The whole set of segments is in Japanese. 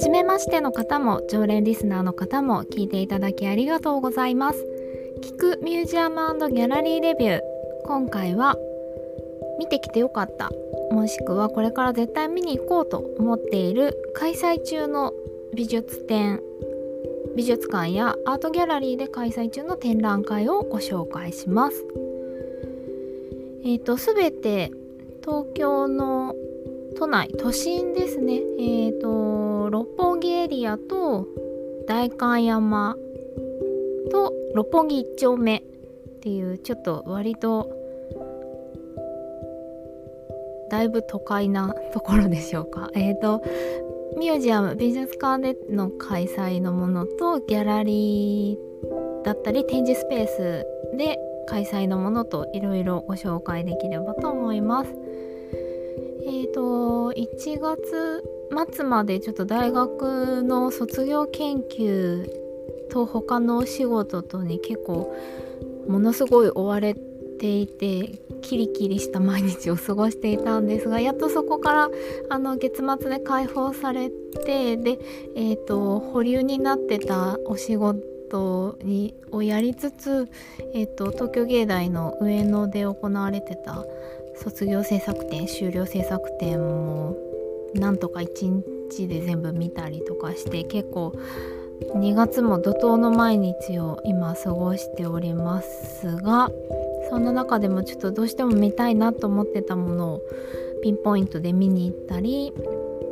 初めましての方も常連リスナーの方も聞いていただきありがとうございます。聞くミュージアムギャラリーレビュー。今回は見てきてよかった。もしくはこれから絶対見に行こうと思っている開催中の美術展美術館やアートギャラリーで開催中の展覧会をご紹介します。えっ、ー、と全て東京の都内都心ですね。えっ、ー、と六本木エリアと代官山と六本木一丁目っていうちょっと割とだいぶ都会なところでしょうか。えっ、ー、とミュージアム美術館での開催のものとギャラリーだったり展示スペースで開催のものといろいろご紹介できればと思います。えっ、ー、と1月末までちょっと大学の卒業研究と他のお仕事とに結構ものすごい追われていてキリキリした毎日を過ごしていたんですがやっとそこからあの月末で解放されてで、えーと、保留になってたお仕事にをやりつつ、えーと、東京芸大の上野で行われてた卒業制作展修了制作展もなんとか1日で全部見たりとかして結構2月も怒涛の毎日を今過ごしておりますがそんな中でもちょっとどうしても見たいなと思ってたものをピンポイントで見に行ったり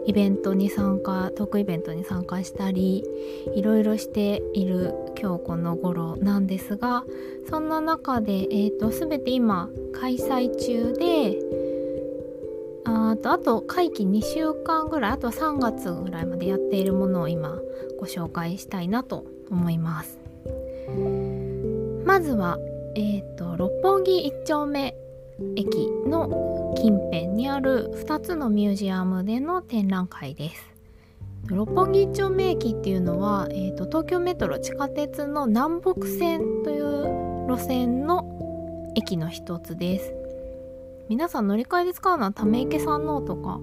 イベントに参加トークイベントに参加したりいろいろしている今日この頃なんですがそんな中で、えーと、全て今開催中であとあと会期2週間ぐらいあとは3月ぐらいまでやっているものを今ご紹介したいなと思いますまずはえーと、六本木一丁目駅の近辺にある2つのミュージアムでの展覧会です。六本木一丁目駅っていうのは、えーと、東京メトロ地下鉄の南北線という路線の駅の一つです。皆さん乗り換えで使うのはため池山王とか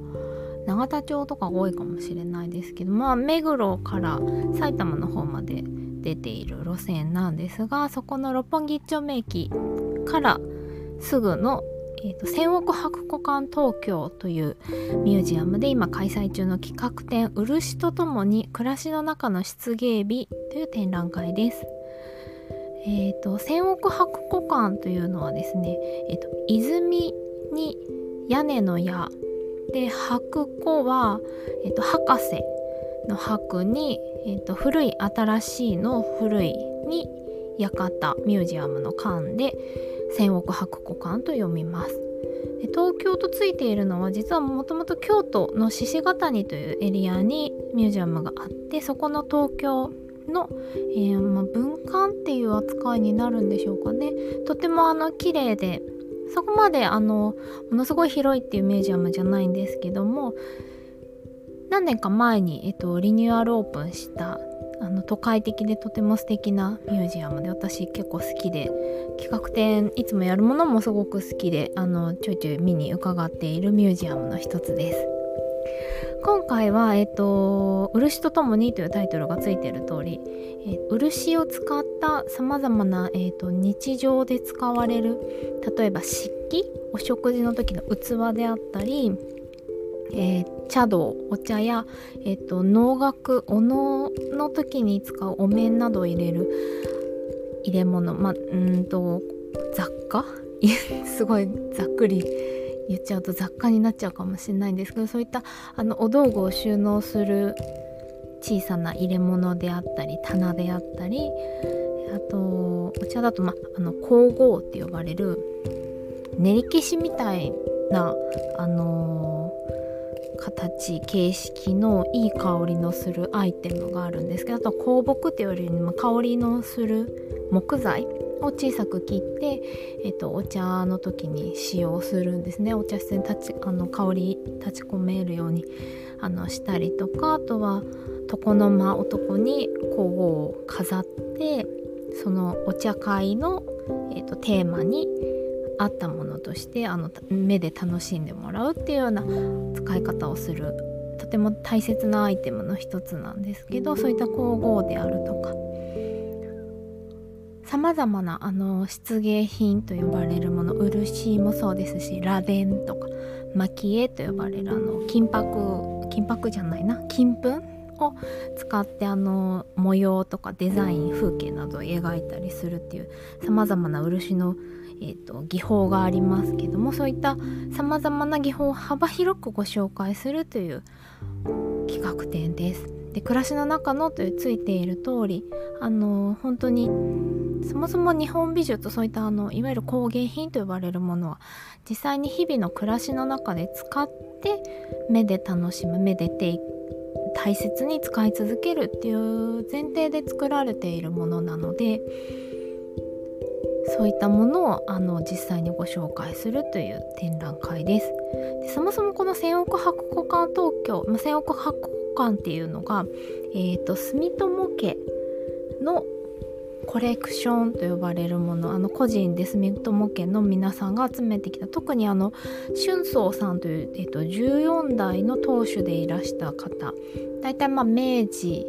永田町とか多いかもしれないですけどまあ目黒から埼玉の方まで出ている路線なんですがそこの六本木一丁目駅からすぐの、えーと、千億博古館東京というミュージアムで今開催中の企画展「漆とともに暮らしの中の漆芸美」という展覧会です。えーと、千億博古館というのはですね、えー、と泉に屋根の屋。で博古は、えー、と博士の博に、えーと、古い新しいの古いに館ミュージアムの館で千億博古館と読みます。で東京とついているのは実はもともと京都の獅子ヶ谷というエリアにミュージアムがあってそこの東京の、えー、まあ、文館っていう扱いになるんでしょうかね。とてもあの綺麗でそこまであのものすごい広いっていうミュージアムじゃないんですけども何年か前に、えっと、リニューアルオープンしたあの都会的でとても素敵なミュージアムで私結構好きで企画展いつもやるものもすごく好きであのちょいちょい見に伺っているミュージアムの一つです。今回は、えっと「漆とともに」というタイトルがついている通り、え漆を使ったさまざまな、えっと、日常で使われる例えば漆器お食事の時の器であったりえー、茶道お茶や、えーと、能楽お能の時に使うお面などを入れる入れ物まあうんと雑貨？すごいざっくり言っちゃうと雑貨になっちゃうかもしれないんですけどそういったあのお道具を収納する小さな入れ物であったり棚であったりあとお茶だと、ま、あの香合って呼ばれる練り消しみたいなあのー形形式のいい香りのするアイテムがあるんですけどあとは香木っていうよりも香りのする木材を小さく切って、えっと、お茶の時に使用するんですね。お茶室に立ちあの香り立ち込めるようにあのしたりとかあとは床の間男に香を飾ってそのお茶会の、えっと、テーマに合ったものとしてあの目で楽しんでもらうっていうような使い方をするとても大切なアイテムの一つなんですけどそういった工房であるとか。さまざまなあの漆芸品と呼ばれるもの漆もそうですし螺鈿とか蒔絵と呼ばれるあの金箔金箔じゃないな金粉を使ってあの模様とかデザイン風景などを描いたりするっていうさまざまな漆の、えーと、技法がありますけどもそういったさまざまな技法を幅広くご紹介するという企画展です。で暮らしの中のというついている通りあの本当にそもそも日本美術そういったあのいわゆる工芸品と呼ばれるものは実際に日々の暮らしの中で使って目で楽しむ目でて大切に使い続けるっていう前提で作られているものなのでそういったものをあの実際にご紹介するという展覧会です。でそもそもこの千億博古館東京、まあ、千億博館っていうのが、えーと、住友家のコレクションと呼ばれるものあの個人で住友家の皆さんが集めてきた特にあの春宗さんという、えーと、14代の当主でいらした方大体まあ明治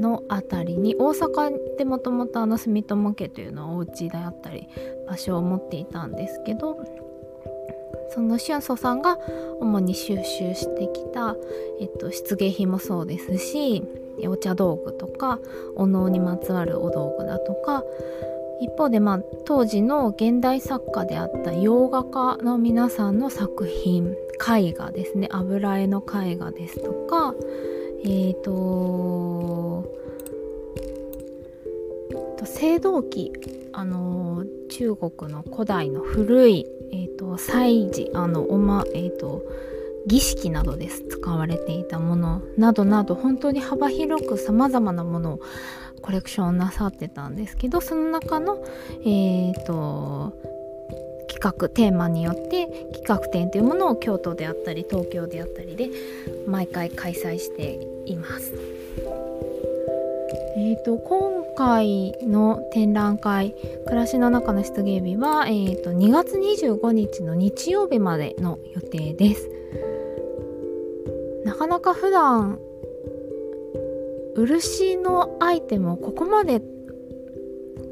の辺りに大阪でもともとあの住友家というのはお家であったり場所を持っていたんですけどその春祖さんが主に収集してきた、えっと、漆芸品もそうですしお茶道具とかお能にまつわるお道具だとか一方で、まあ、当時の現代作家であった洋画家の皆さんの作品絵画ですね油絵の絵画ですとかえっ、ー、と青銅器あの中国の古代の古いえ、ー、と祭事あのおまえっ、ー、と儀式などです使われていたものなどなど本当に幅広くさまざまなものをコレクションなさってたんですけどその中のえっ、ー、と企画テーマによって企画展というものを京都であったり東京であったりで毎回開催しています。えーと、今回の展覧会「暮らしの中の出芸日は」えーと、2月25日の日曜日までの予定です。なかなか普段漆のアイテムをここまで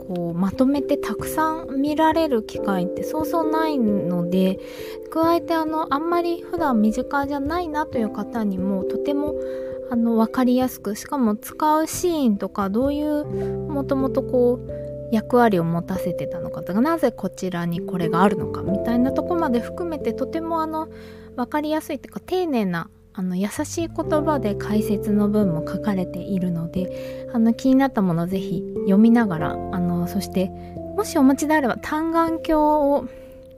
こうまとめてたくさん見られる機会ってそうそうないので加えてあのあんまり普段身近じゃないなという方にもとてもあの分かりやすくしかも使うシーンとかどういうもともとこう役割を持たせてたのかとかなぜこちらにこれがあるのかみたいなとこまで含めてとてもあの分かりやすいっていうか丁寧なあの優しい言葉で解説の文も書かれているのであの気になったものをぜひ読みながらあのそしてもしお持ちであれば単眼鏡を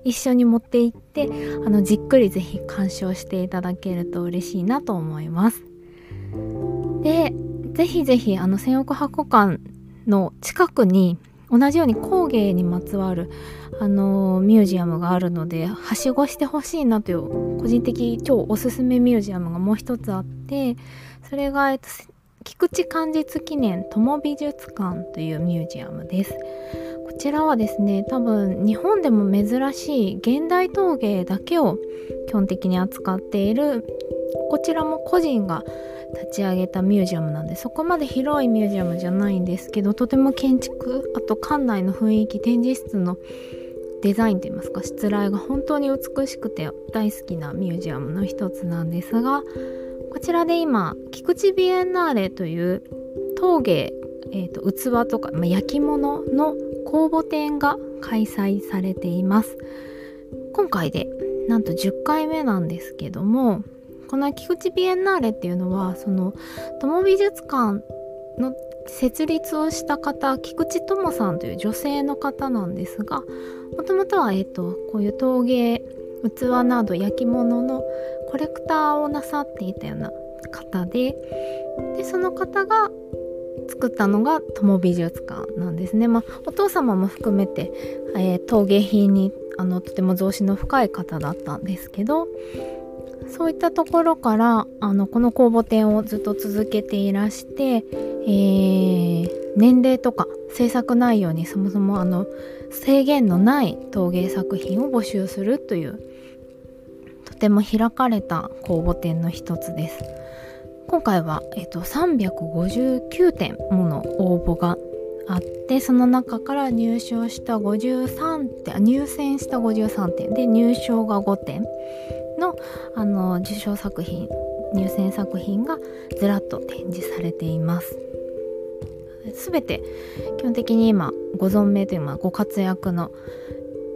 一緒に持って行ってあのじっくりぜひ鑑賞していただけると嬉しいなと思います。でぜひぜひあの千億箱館の近くに同じように工芸にまつわるあのミュージアムがあるのではしごしてほしいなという個人的超おすすめミュージアムがもう一つあってそれが、えっと、菊池寛実記念友美術館というミュージアムです。こちらはですね多分日本でも珍しい現代陶芸だけを基本的に扱っているこちらも個人が立ち上げたミュージアムなんでそこまで広いミュージアムじゃないんですけどとても建築あと館内の雰囲気展示室のデザインといいますかしつらいが本当に美しくて大好きなミュージアムの一つなんですがこちらで今菊池ビエンナーレという陶芸、えーと、器とか、まあ、焼き物の公募展が開催されています。今回でなんと10回目なんですけどもこの菊池ビエンナーレっていうのはその友美術館の設立をした方菊池友さんという女性の方なんですがもともとは、えーと、こういう陶芸器など焼き物のコレクターをなさっていたような方ででその方が作ったのが友美術館なんですね、まあ、お父様も含めて、えー、陶芸品にあのとても造詣の深い方だったんですけどそういったところからあのこの公募展をずっと続けていらして、えー、年齢とか制作内容にそもそもあの制限のない陶芸作品を募集するというとても開かれた公募展の一つです。今回は、えっと、359点もの応募があってその中から入賞した53点入選した53点で入賞が5点。のあの受賞作品入選作品がずらっと展示されています全て基本的に今ご存命というご活躍の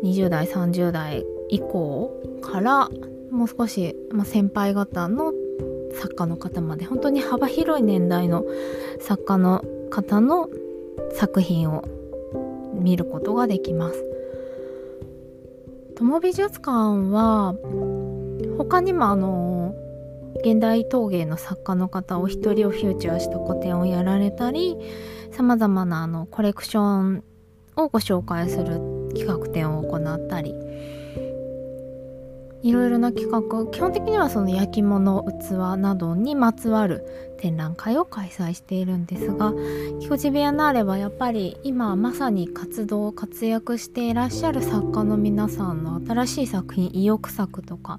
20代30代以降からもう少し、ま、先輩方の作家の方まで本当に幅広い年代の作家の方の作品を見ることができます。友美術館は他にもあの現代陶芸の作家の方お一人をフューチャーした個展をやられたりさまざまなあのコレクションをご紹介する企画展を行ったりいろいろな企画基本的にはその焼き物器などにまつわる展覧会を開催しているんですがキコジビアナーレはやっぱり今まさに活動活躍していらっしゃる作家の皆さんの新しい作品意欲作とか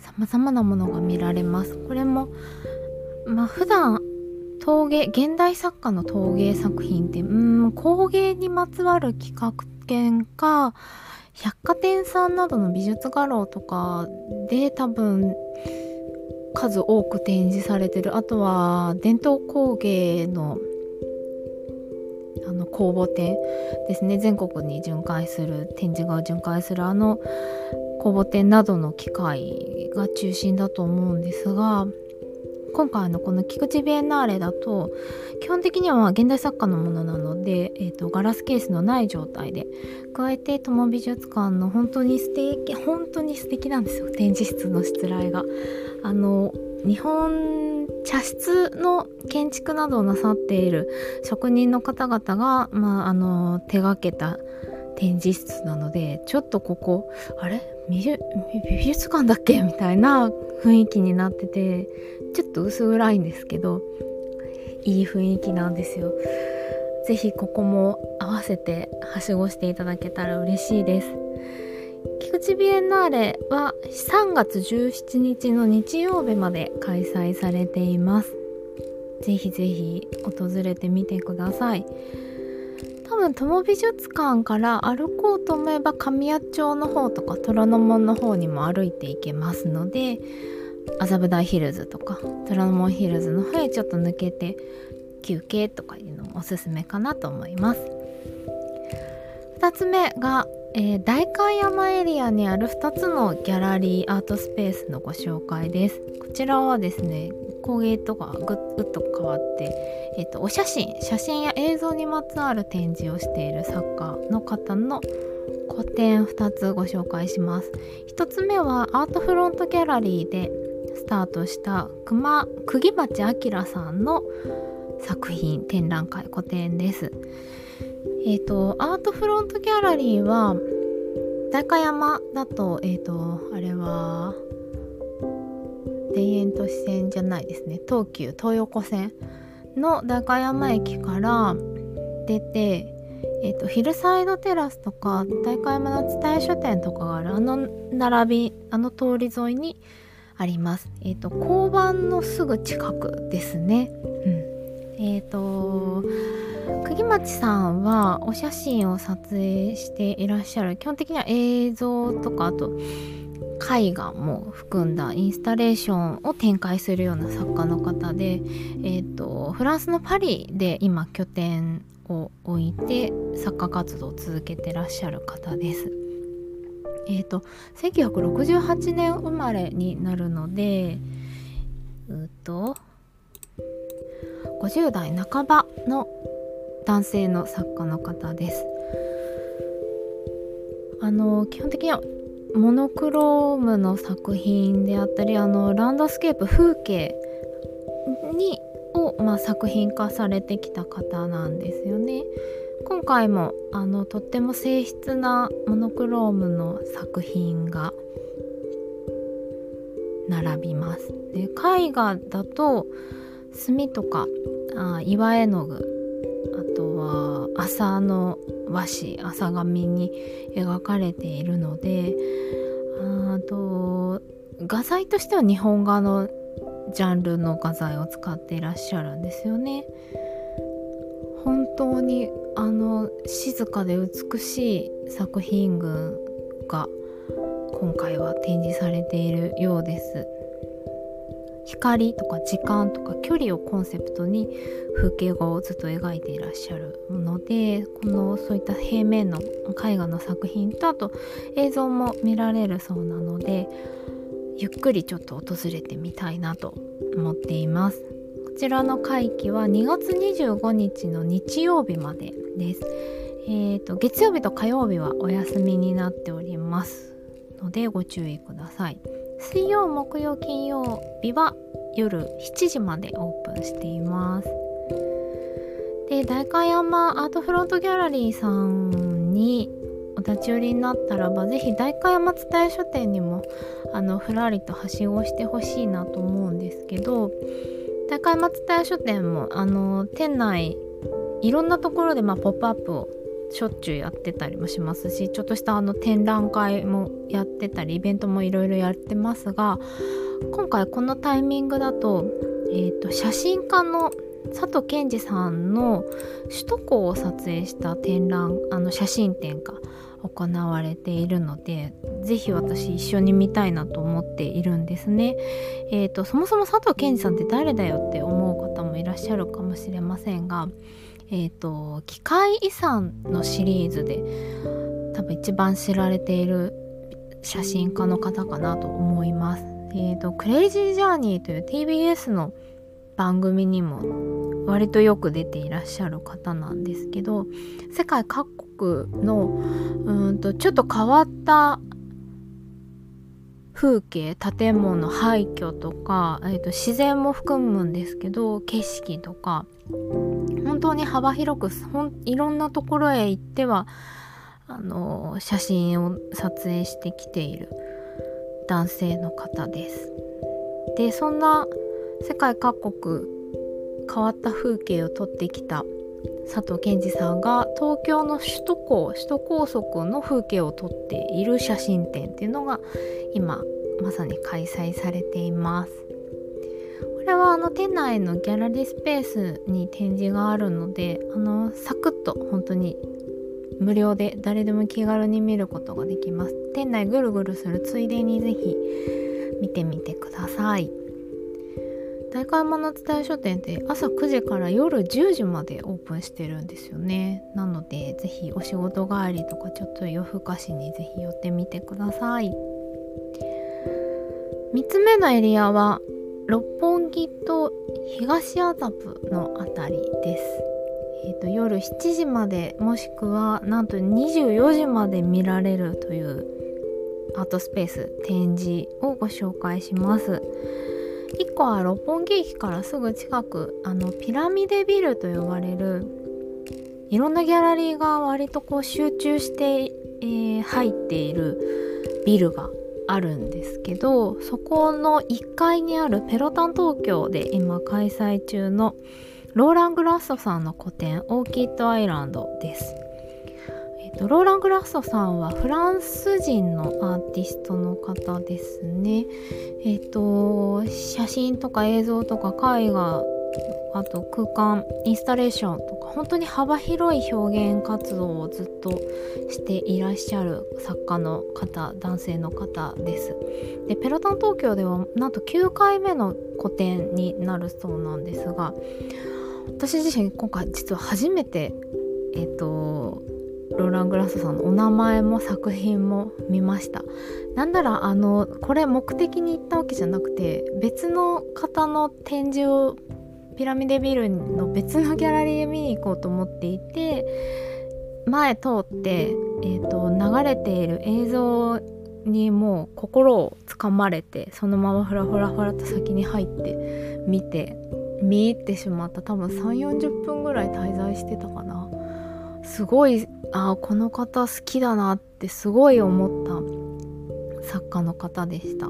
さまざまなものが見られます。これもまあ普段陶芸現代作家の陶芸作品ってうん工芸にまつわる企画展か百貨店さんなどの美術画廊とかで多分数多く展示されてる。あとは伝統工芸のあの公募展ですね。全国に巡回する展示が巡回するあの公募展などの機会が中心だと思うんですが今回のこの菊池ビエンナーレだと基本的には現代作家のものなので、えーと、ガラスケースのない状態で加えて友美術館の本当に素敵本当に素敵なんですよ。展示室のしつらいが。あの日本茶室の建築などをなさっている職人の方々が、まあ、あの手がけた展示室なのでちょっとここあれ？美術館だっけ？みたいな雰囲気になってて。ちょっと薄暗いんですけどいい雰囲気なんですよ。是非ここも合わせてはしごしていただけたら嬉しいです。菊池ビエンナーレは3月17日の日曜日まで開催されています。ぜひぜひ訪れてみてください。多分友美術館から歩こうと思えば神谷町の方とか虎ノ門の方にも歩いていけますので麻布台ヒルズとか虎ノ門ヒルズの方へちょっと抜けて休憩とかいうのもおすすめかなと思います。2つ目が、えー、代官山エリアにある2つのギャラリーアートスペースのご紹介です。こちらはですね工芸とかぐっと変わって、えーと、お写真写真や映像にまつわる展示をしている作家の方の個展2つご紹介します。1つ目はアートフロントギャラリーでスタートした熊釘町明さんの作品展覧会個展です。えっ、ー、とアートフロントギャラリーは代官山だとえっ、ー、とあれは田園都市線じゃないですね。東急東横線の代官山駅から出て、えーと、ヒルサイドテラスとか代官山の蔦屋書店とかがあるあの並びあの通り沿いにあります。えっ、ー、と交番のすぐ近くですね。うん、えっ、ー、と釘町さんはお写真を撮影していらっしゃる基本的には映像とかあと絵画も含んだインスタレーションを展開するような作家の方で、えーと、フランスのパリで今拠点を置いて作家活動を続けてらっしゃる方です。えっ、ー、と1968年生まれになるのでうと50代半ばの男性の作家の方です。あの基本的にはモノクロームの作品であったりあのランドスケープ風景にを、まあ、作品化されてきた方なんですよね。今回もあのとっても静筆なモノクロームの作品が並びます。で絵画だと墨とかあ岩絵の具あとは麻の和紙朝紙に描かれているのであと画材としては日本画のジャンルの画材を使っていらっしゃるんですよね。本当にあの静かで美しい作品群が今回は展示されているようです。光とか時間とか距離をコンセプトに風景画をずっと描いていらっしゃるものでこのそういった平面の絵画の作品とあと映像も見られるそうなのでゆっくりちょっと訪れてみたいなと思っていますこちらの会期は2月25日の日曜日までです。えーと月曜日と火曜日はお休みになっておりますのでご注意ください。水曜木曜金曜日は夜7時までオープンしています。で代官山アートフロントギャラリーさんにお立ち寄りになったらば是非代官山蔦屋書店にもあのふらりとはしごしてほしいなと思うんですけど代官山蔦屋書店もあの店内いろんなところで、まあ、ポップアップをしょっちゅうやってたりもしますしちょっとしたあの展覧会もやってたりイベントもいろいろやってますが今回このタイミングだと,、えーと、写真家の佐藤健二さんの首都高を撮影した展覧あの写真展が行われているのでぜひ私一緒に見たいなと思っているんですね。えーとそもそも佐藤健二さんって誰だよって思う方もいらっしゃるかもしれませんがえっ、ー、と機械遺産のシリーズで多分一番知られている写真家の方かなと思います。えっ、ー、とクレイジージャーニーという TBS の番組にも割とよく出ていらっしゃる方なんですけど世界各国のうんとちょっと変わった風景建物廃墟とか、えーと自然も含むんですけど景色とか本当に幅広くほんいろんなところへ行ってはあの写真を撮影してきている男性の方です。でそんな世界各国変わった風景を撮ってきた佐藤健二さんが東京の首都高首都高速の風景を撮っている写真展っていうのが今まさに開催されています。れはあの店内のギャラリースペースに展示があるのであのサクッと本当に無料で誰でも気軽に見ることができます。店内ぐるぐるするついでにぜひ見てみてください。大会物伝え書店って朝9時から夜10時までオープンしてるんですよね。なのでぜひお仕事帰りとかちょっと夜更かしにぜひ寄ってみてください。3つ目のエリアは六本木と東麻布の辺りです。えーと、夜7時までもしくはなんと24時まで見られるというアートスペース展示をご紹介します。1個は六本木駅からすぐ近くあのピラミデビルと呼ばれるいろんなギャラリーが割とこう集中して、えー、入っているビルがあるんですけどそこの1階にあるペロタン東京で今開催中のローラン・グラッソさんの個展オーキッドアイランドです。えーと、ローラン・グラッソさんはフランス人のアーティストの方ですね。えっ、ー、と写真とか映像とか絵画あと空間インスタレーションとか本当に幅広い表現活動をずっとしていらっしゃる作家の方男性の方です。でペロタン東京ではなんと9回目の個展になるそうなんですが私自身今回実は初めてえっ、とローラン・グラスさんのお名前も作品も見ました。なんならあのこれ目的に行ったわけじゃなくて別の方の展示をピラミデビルの別のギャラリーで見に行こうと思っていて前通って、えーと、流れている映像にもう心をつかまれてそのままふらふらふらと先に入って見て見入ってしまった。多分3 4 0分ぐらい滞在してたかな。すごいあこの方好きだなってすごい思った。作家の方でした。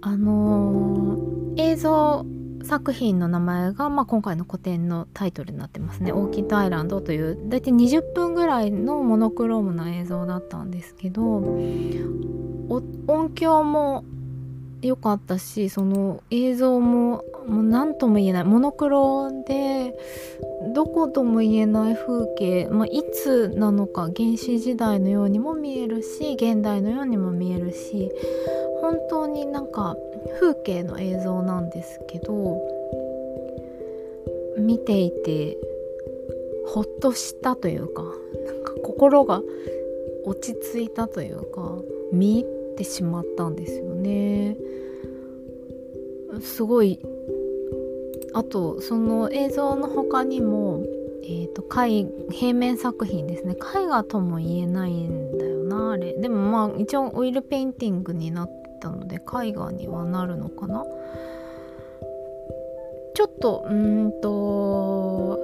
あのー、映像作品の名前が、まあ、今回の個展のタイトルになってますね「オーキッドアイランド」という大体20分ぐらいのモノクロームな映像だったんですけど音響も良かったしその映像ももう何とも言えないモノクロでどことも言えない風景、まあ、いつなのか原始時代のようにも見えるし現代のようにも見えるし本当になんか風景の映像なんですけど見ていてほっとしたというかなんか心が落ち着いたというか見入ってしまったんですよね。すごいあとその映像の他にも、えーと、絵平面作品ですね絵画とも言えないんだよなあれでもまあ一応オイルペインティングになったので絵画にはなるのかな？ちょっとうんと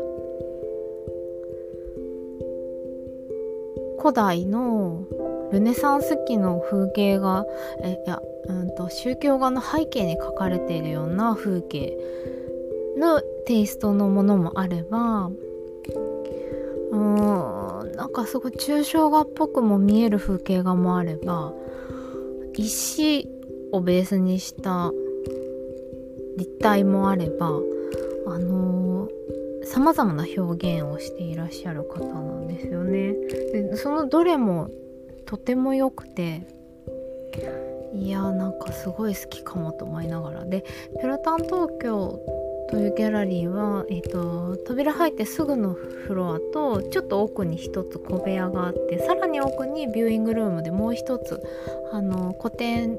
古代のルネサンス期の風景がえいやうんと宗教画の背景に描かれているような風景のテイストのものもあればうんなんかすごい抽象画っぽくも見える風景画もあれば石をベースにした立体もあればあのさまざまな表現をしていらっしゃる方なんですよね。でそのどれもとても良くていやーなんかすごい好きかもと思いながらでペラタン東京というギャラリーは、えーと、扉入ってすぐのフロアとちょっと奥に一つ小部屋があってさらに奥にビューイングルームでもう一つあの古典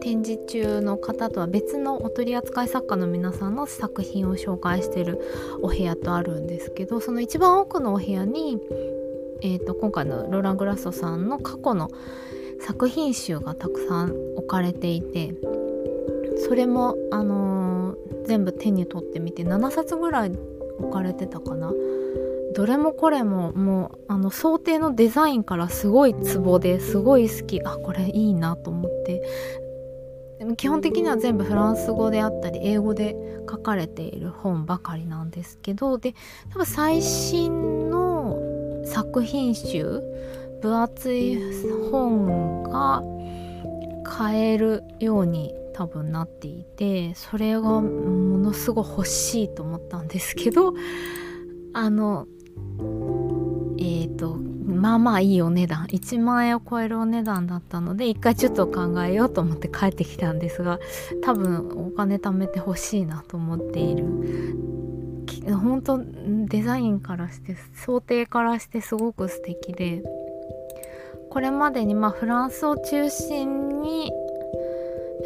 展示中の方とは別のお取り扱い作家の皆さんの作品を紹介してるお部屋とあるんですけどその一番奥のお部屋に、えーと今回のローラン・グラッソさんの過去の作品集がたくさん置かれていてそれもあのー全部手に取ってみて7冊ぐらい置かれてたかな。どれもこれももうあの想定のデザインからすごいツボですごい好き。あこれいいなと思って。でも基本的には全部フランス語であったり英語で書かれている本ばかりなんですけどで多分最新の作品集分厚い本が買えるように多分なっていてそれがものすごい欲しいと思ったんですけどあのえっ、ー、とまあまあいいお値段1万円を超えるお値段だったので一回ちょっと考えようと思って帰ってきたんですが多分お金貯めてほしいなと思っている。本当デザインからして想定からしてすごく素敵でこれまでにまあフランスを中心に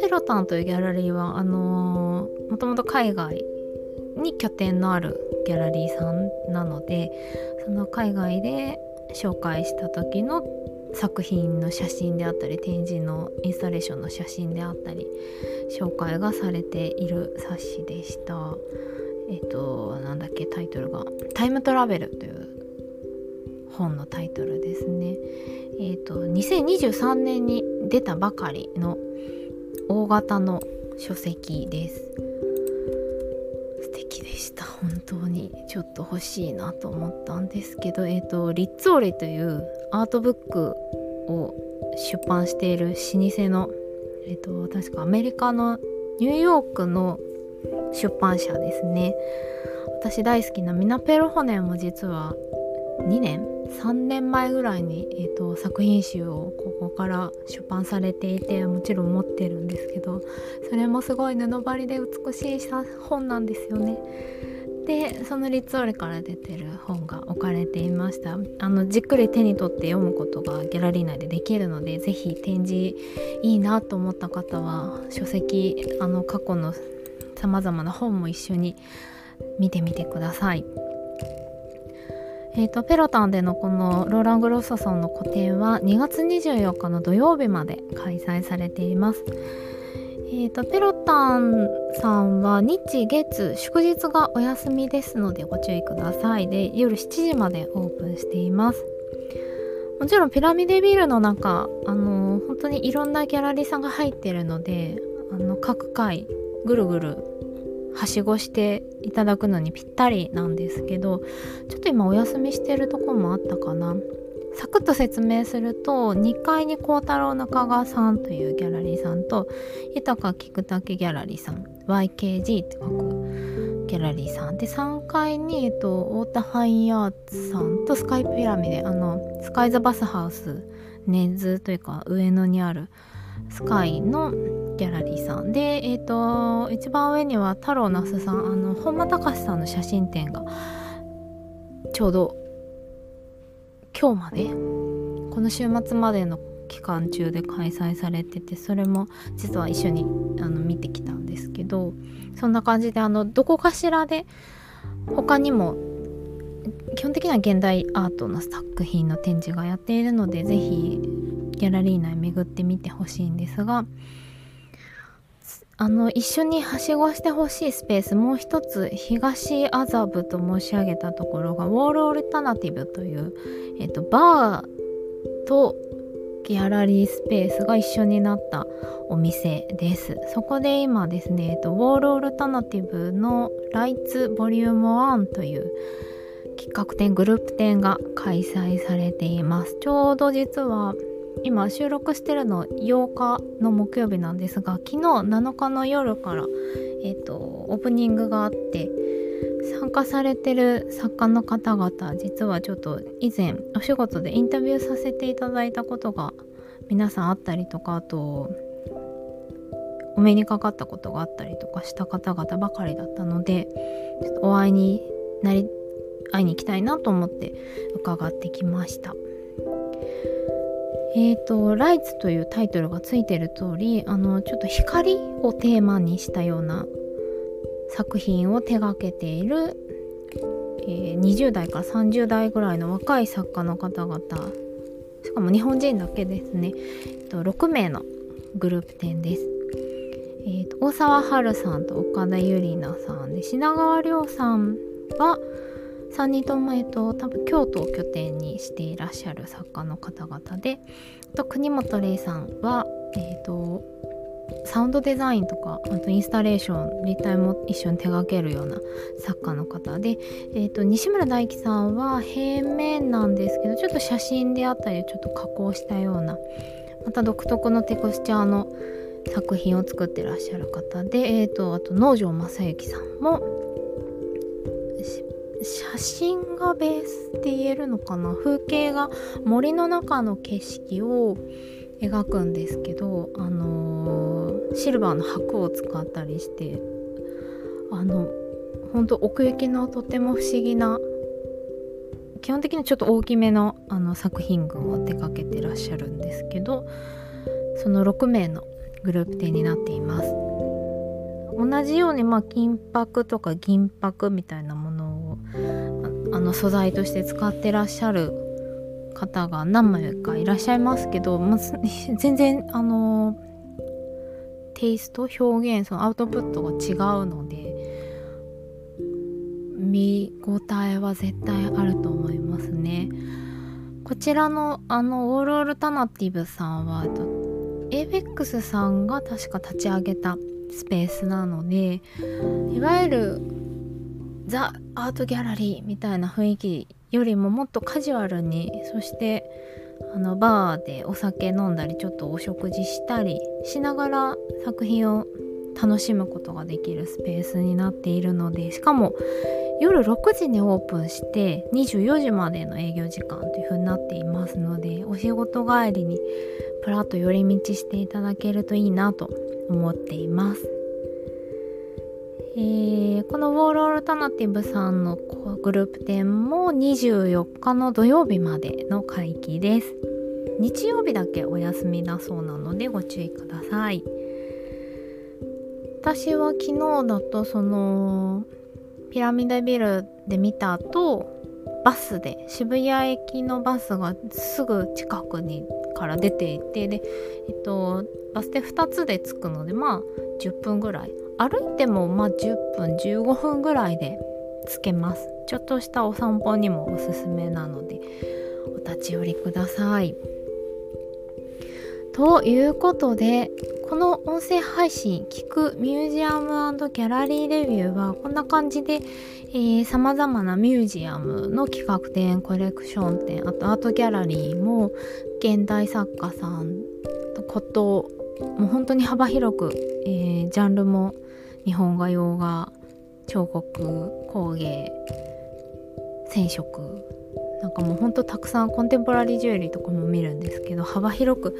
ペロタンというギャラリーはあのー、もともと海外に拠点のあるギャラリーさんなのでその海外で紹介した時の作品の写真であったり展示のインスタレーションの写真であったり紹介がされている冊子でした。えっ、となんだっけタイトルが「タイムトラベル」という本のタイトルですね。えっ、と2023年に出たばかりの大型の書籍です。素敵でした。本当にちょっと欲しいなと思ったんですけどえっ、ー、とリッツォーレというアートブックを出版している老舗のえっ、ー、と確かアメリカのニューヨークの出版社ですね。私大好きなミナペルホネンも実は2年？3年前ぐらいに、えーと、作品集をここから出版されていてもちろん持ってるんですけどそれもすごい布張りで美しい本なんですよね。でそのリッツォーレから出てる本が置かれていましたあのじっくり手に取って読むことがギャラリー内でできるので是非展示いいなと思った方は書籍あの過去のさまざまな本も一緒に見てみてください。えーと、ペロタンでのこのローラン・グロッソソンの個展は2月24日の土曜日まで開催されています。えーと、ペロタンさんは日月祝日がお休みですのでご注意くださいで夜7時までオープンしていますもちろんピラミデビルの中あのー、本当にいろんなギャラリーさんが入ってるのであの各回ぐるぐるはしごしていただくのにぴったりなんですけどちょっと今お休みしてるとこもあったかな。サクッと説明すると2階に孝太郎中川さんというギャラリーさんと豊菊竹ギャラリーさん YKG って書くギャラリーさん。で3階に、えっと、太田ファインアーツさんとスカイピラミであのスカイザバスハウス根津というか上野にあるスカイのギャラリーさん。で、えっ、と一番上には太郎那須さん。あの本間隆さんの写真展がちょうど今日までこの週末までの期間中で開催されててそれも実は一緒にあの見てきたんですけどそんな感じであのどこかしらで他にも基本的には現代アートの作品の展示がやっているので是非ギャラリー内巡ってみてほしいんですがあの一緒にはしごしてほしいスペースもう一つ東麻布と申し上げたところがウォールオルタナティブという、えっと、バーとギャラリースペースが一緒になったお店です。そこで今ですね、えっと、ウォールオルタナティブのライツボリューム1という企画展グループ展が開催されています。ちょうど実は今収録してるの8日の木曜日なんですが昨日7日の夜から、えーと、オープニングがあって参加されてる作家の方々実はちょっと以前お仕事でインタビューさせていただいたことが皆さんあったりとかあとお目にかかったことがあったりとかした方々ばかりだったのでちょっとお会いになり会いに行きたいなと思って伺ってきました。えーと「ライツ」というタイトルがついてる通りあのちょっと光をテーマにしたような作品を手がけている、えー、20代から30代ぐらいの若い作家の方々しかも日本人だけですね、えー、と6名のグループ展です。えーと、大沢春さんと岡田ゆりなさんで品川亮さんは3人とも、えっと、多分京都を拠点にしていらっしゃる作家の方々でと国本玲さんは、えっと、サウンドデザインとかあとインスタレーション立体も一緒に手掛けるような作家の方で、えーと、西村大樹さんは平面なんですけどちょっと写真であったりちょっと加工したようなまた独特のテクスチャーの作品を作ってらっしゃる方で、えーとあと農場正幸さんも写真がベースって言えるのかな？風景が森の中の景色を描くんですけどあのー、シルバーの箔を使ったりしてあの本当奥行きのとても不思議な基本的にちょっと大きめのあの作品群を手掛けてらっしゃるんですけどその6名のグループ展になっています。同じようにまあ金箔とか銀箔みたいなものあの素材として使ってらっしゃる方が何枚かいらっしゃいますけど、まあ、全然あのテイスト表現そのアウトプットが違うので見応えは絶対あると思いますね。こちらのあのオールオルタナティブさんは ABEX さんが確か立ち上げたスペースなのでいわゆるザ・アートギャラリーみたいな雰囲気よりももっとカジュアルにそしてあのバーでお酒飲んだりちょっとお食事したりしながら作品を楽しむことができるスペースになっているのでしかも夜6時にオープンして24時までの営業時間という風になっていますのでお仕事帰りにプラッと寄り道していただけるといいなと思っています。えー、このウォールオルタナティブさんのグループ展も24日の土曜日までの会期です。日曜日だけお休みだそうなのでご注意ください。私は昨日だとそのピラミッドビルで見た後バスで渋谷駅のバスがすぐ近くにから出ていてで、えっと、バス停2つで着くのでまあ10分ぐらい歩いてもまあ10分15分ぐらいで着けます。ちょっとしたお散歩にもおすすめなのでお立ち寄りください。ということでこの音声配信聞くミュージアムギャラリーレビューはこんな感じでさまざまなミュージアムの企画展コレクション展あとアートギャラリーも現代作家さんとこともう本当に幅広く、えー、ジャンルも日本画洋画彫刻工芸染色なんかもうほんとたくさんコンテンポラリージュエリーとかも見るんですけど幅広く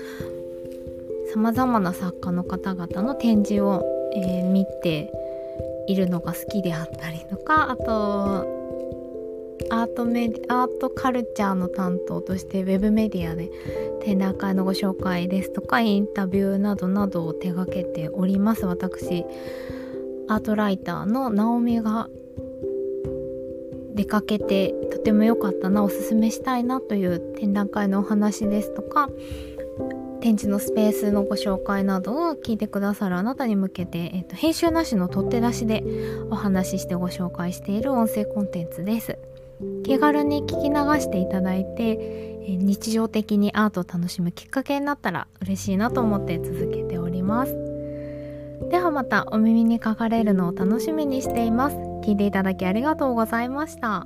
さまざまな作家の方々の展示を、えー、見ているのが好きであったりとかあとアートメディアートカルチャーの担当としてウェブメディアで展覧会のご紹介ですとかインタビューなどなどを手掛けております。私アートライターのナオミが出かけてとても良かったなおすすめしたいなという展覧会のお話ですとか展示のスペースのご紹介などを聞いてくださるあなたに向けて、えっと、編集なしの取って出しでお話ししてご紹介している音声コンテンツです。気軽に聞き流していただいて日常的にアートを楽しむきっかけになったら嬉しいなと思って続けております。ではまたお耳にかかれるのを楽しみにしています。聞いていただきありがとうございました。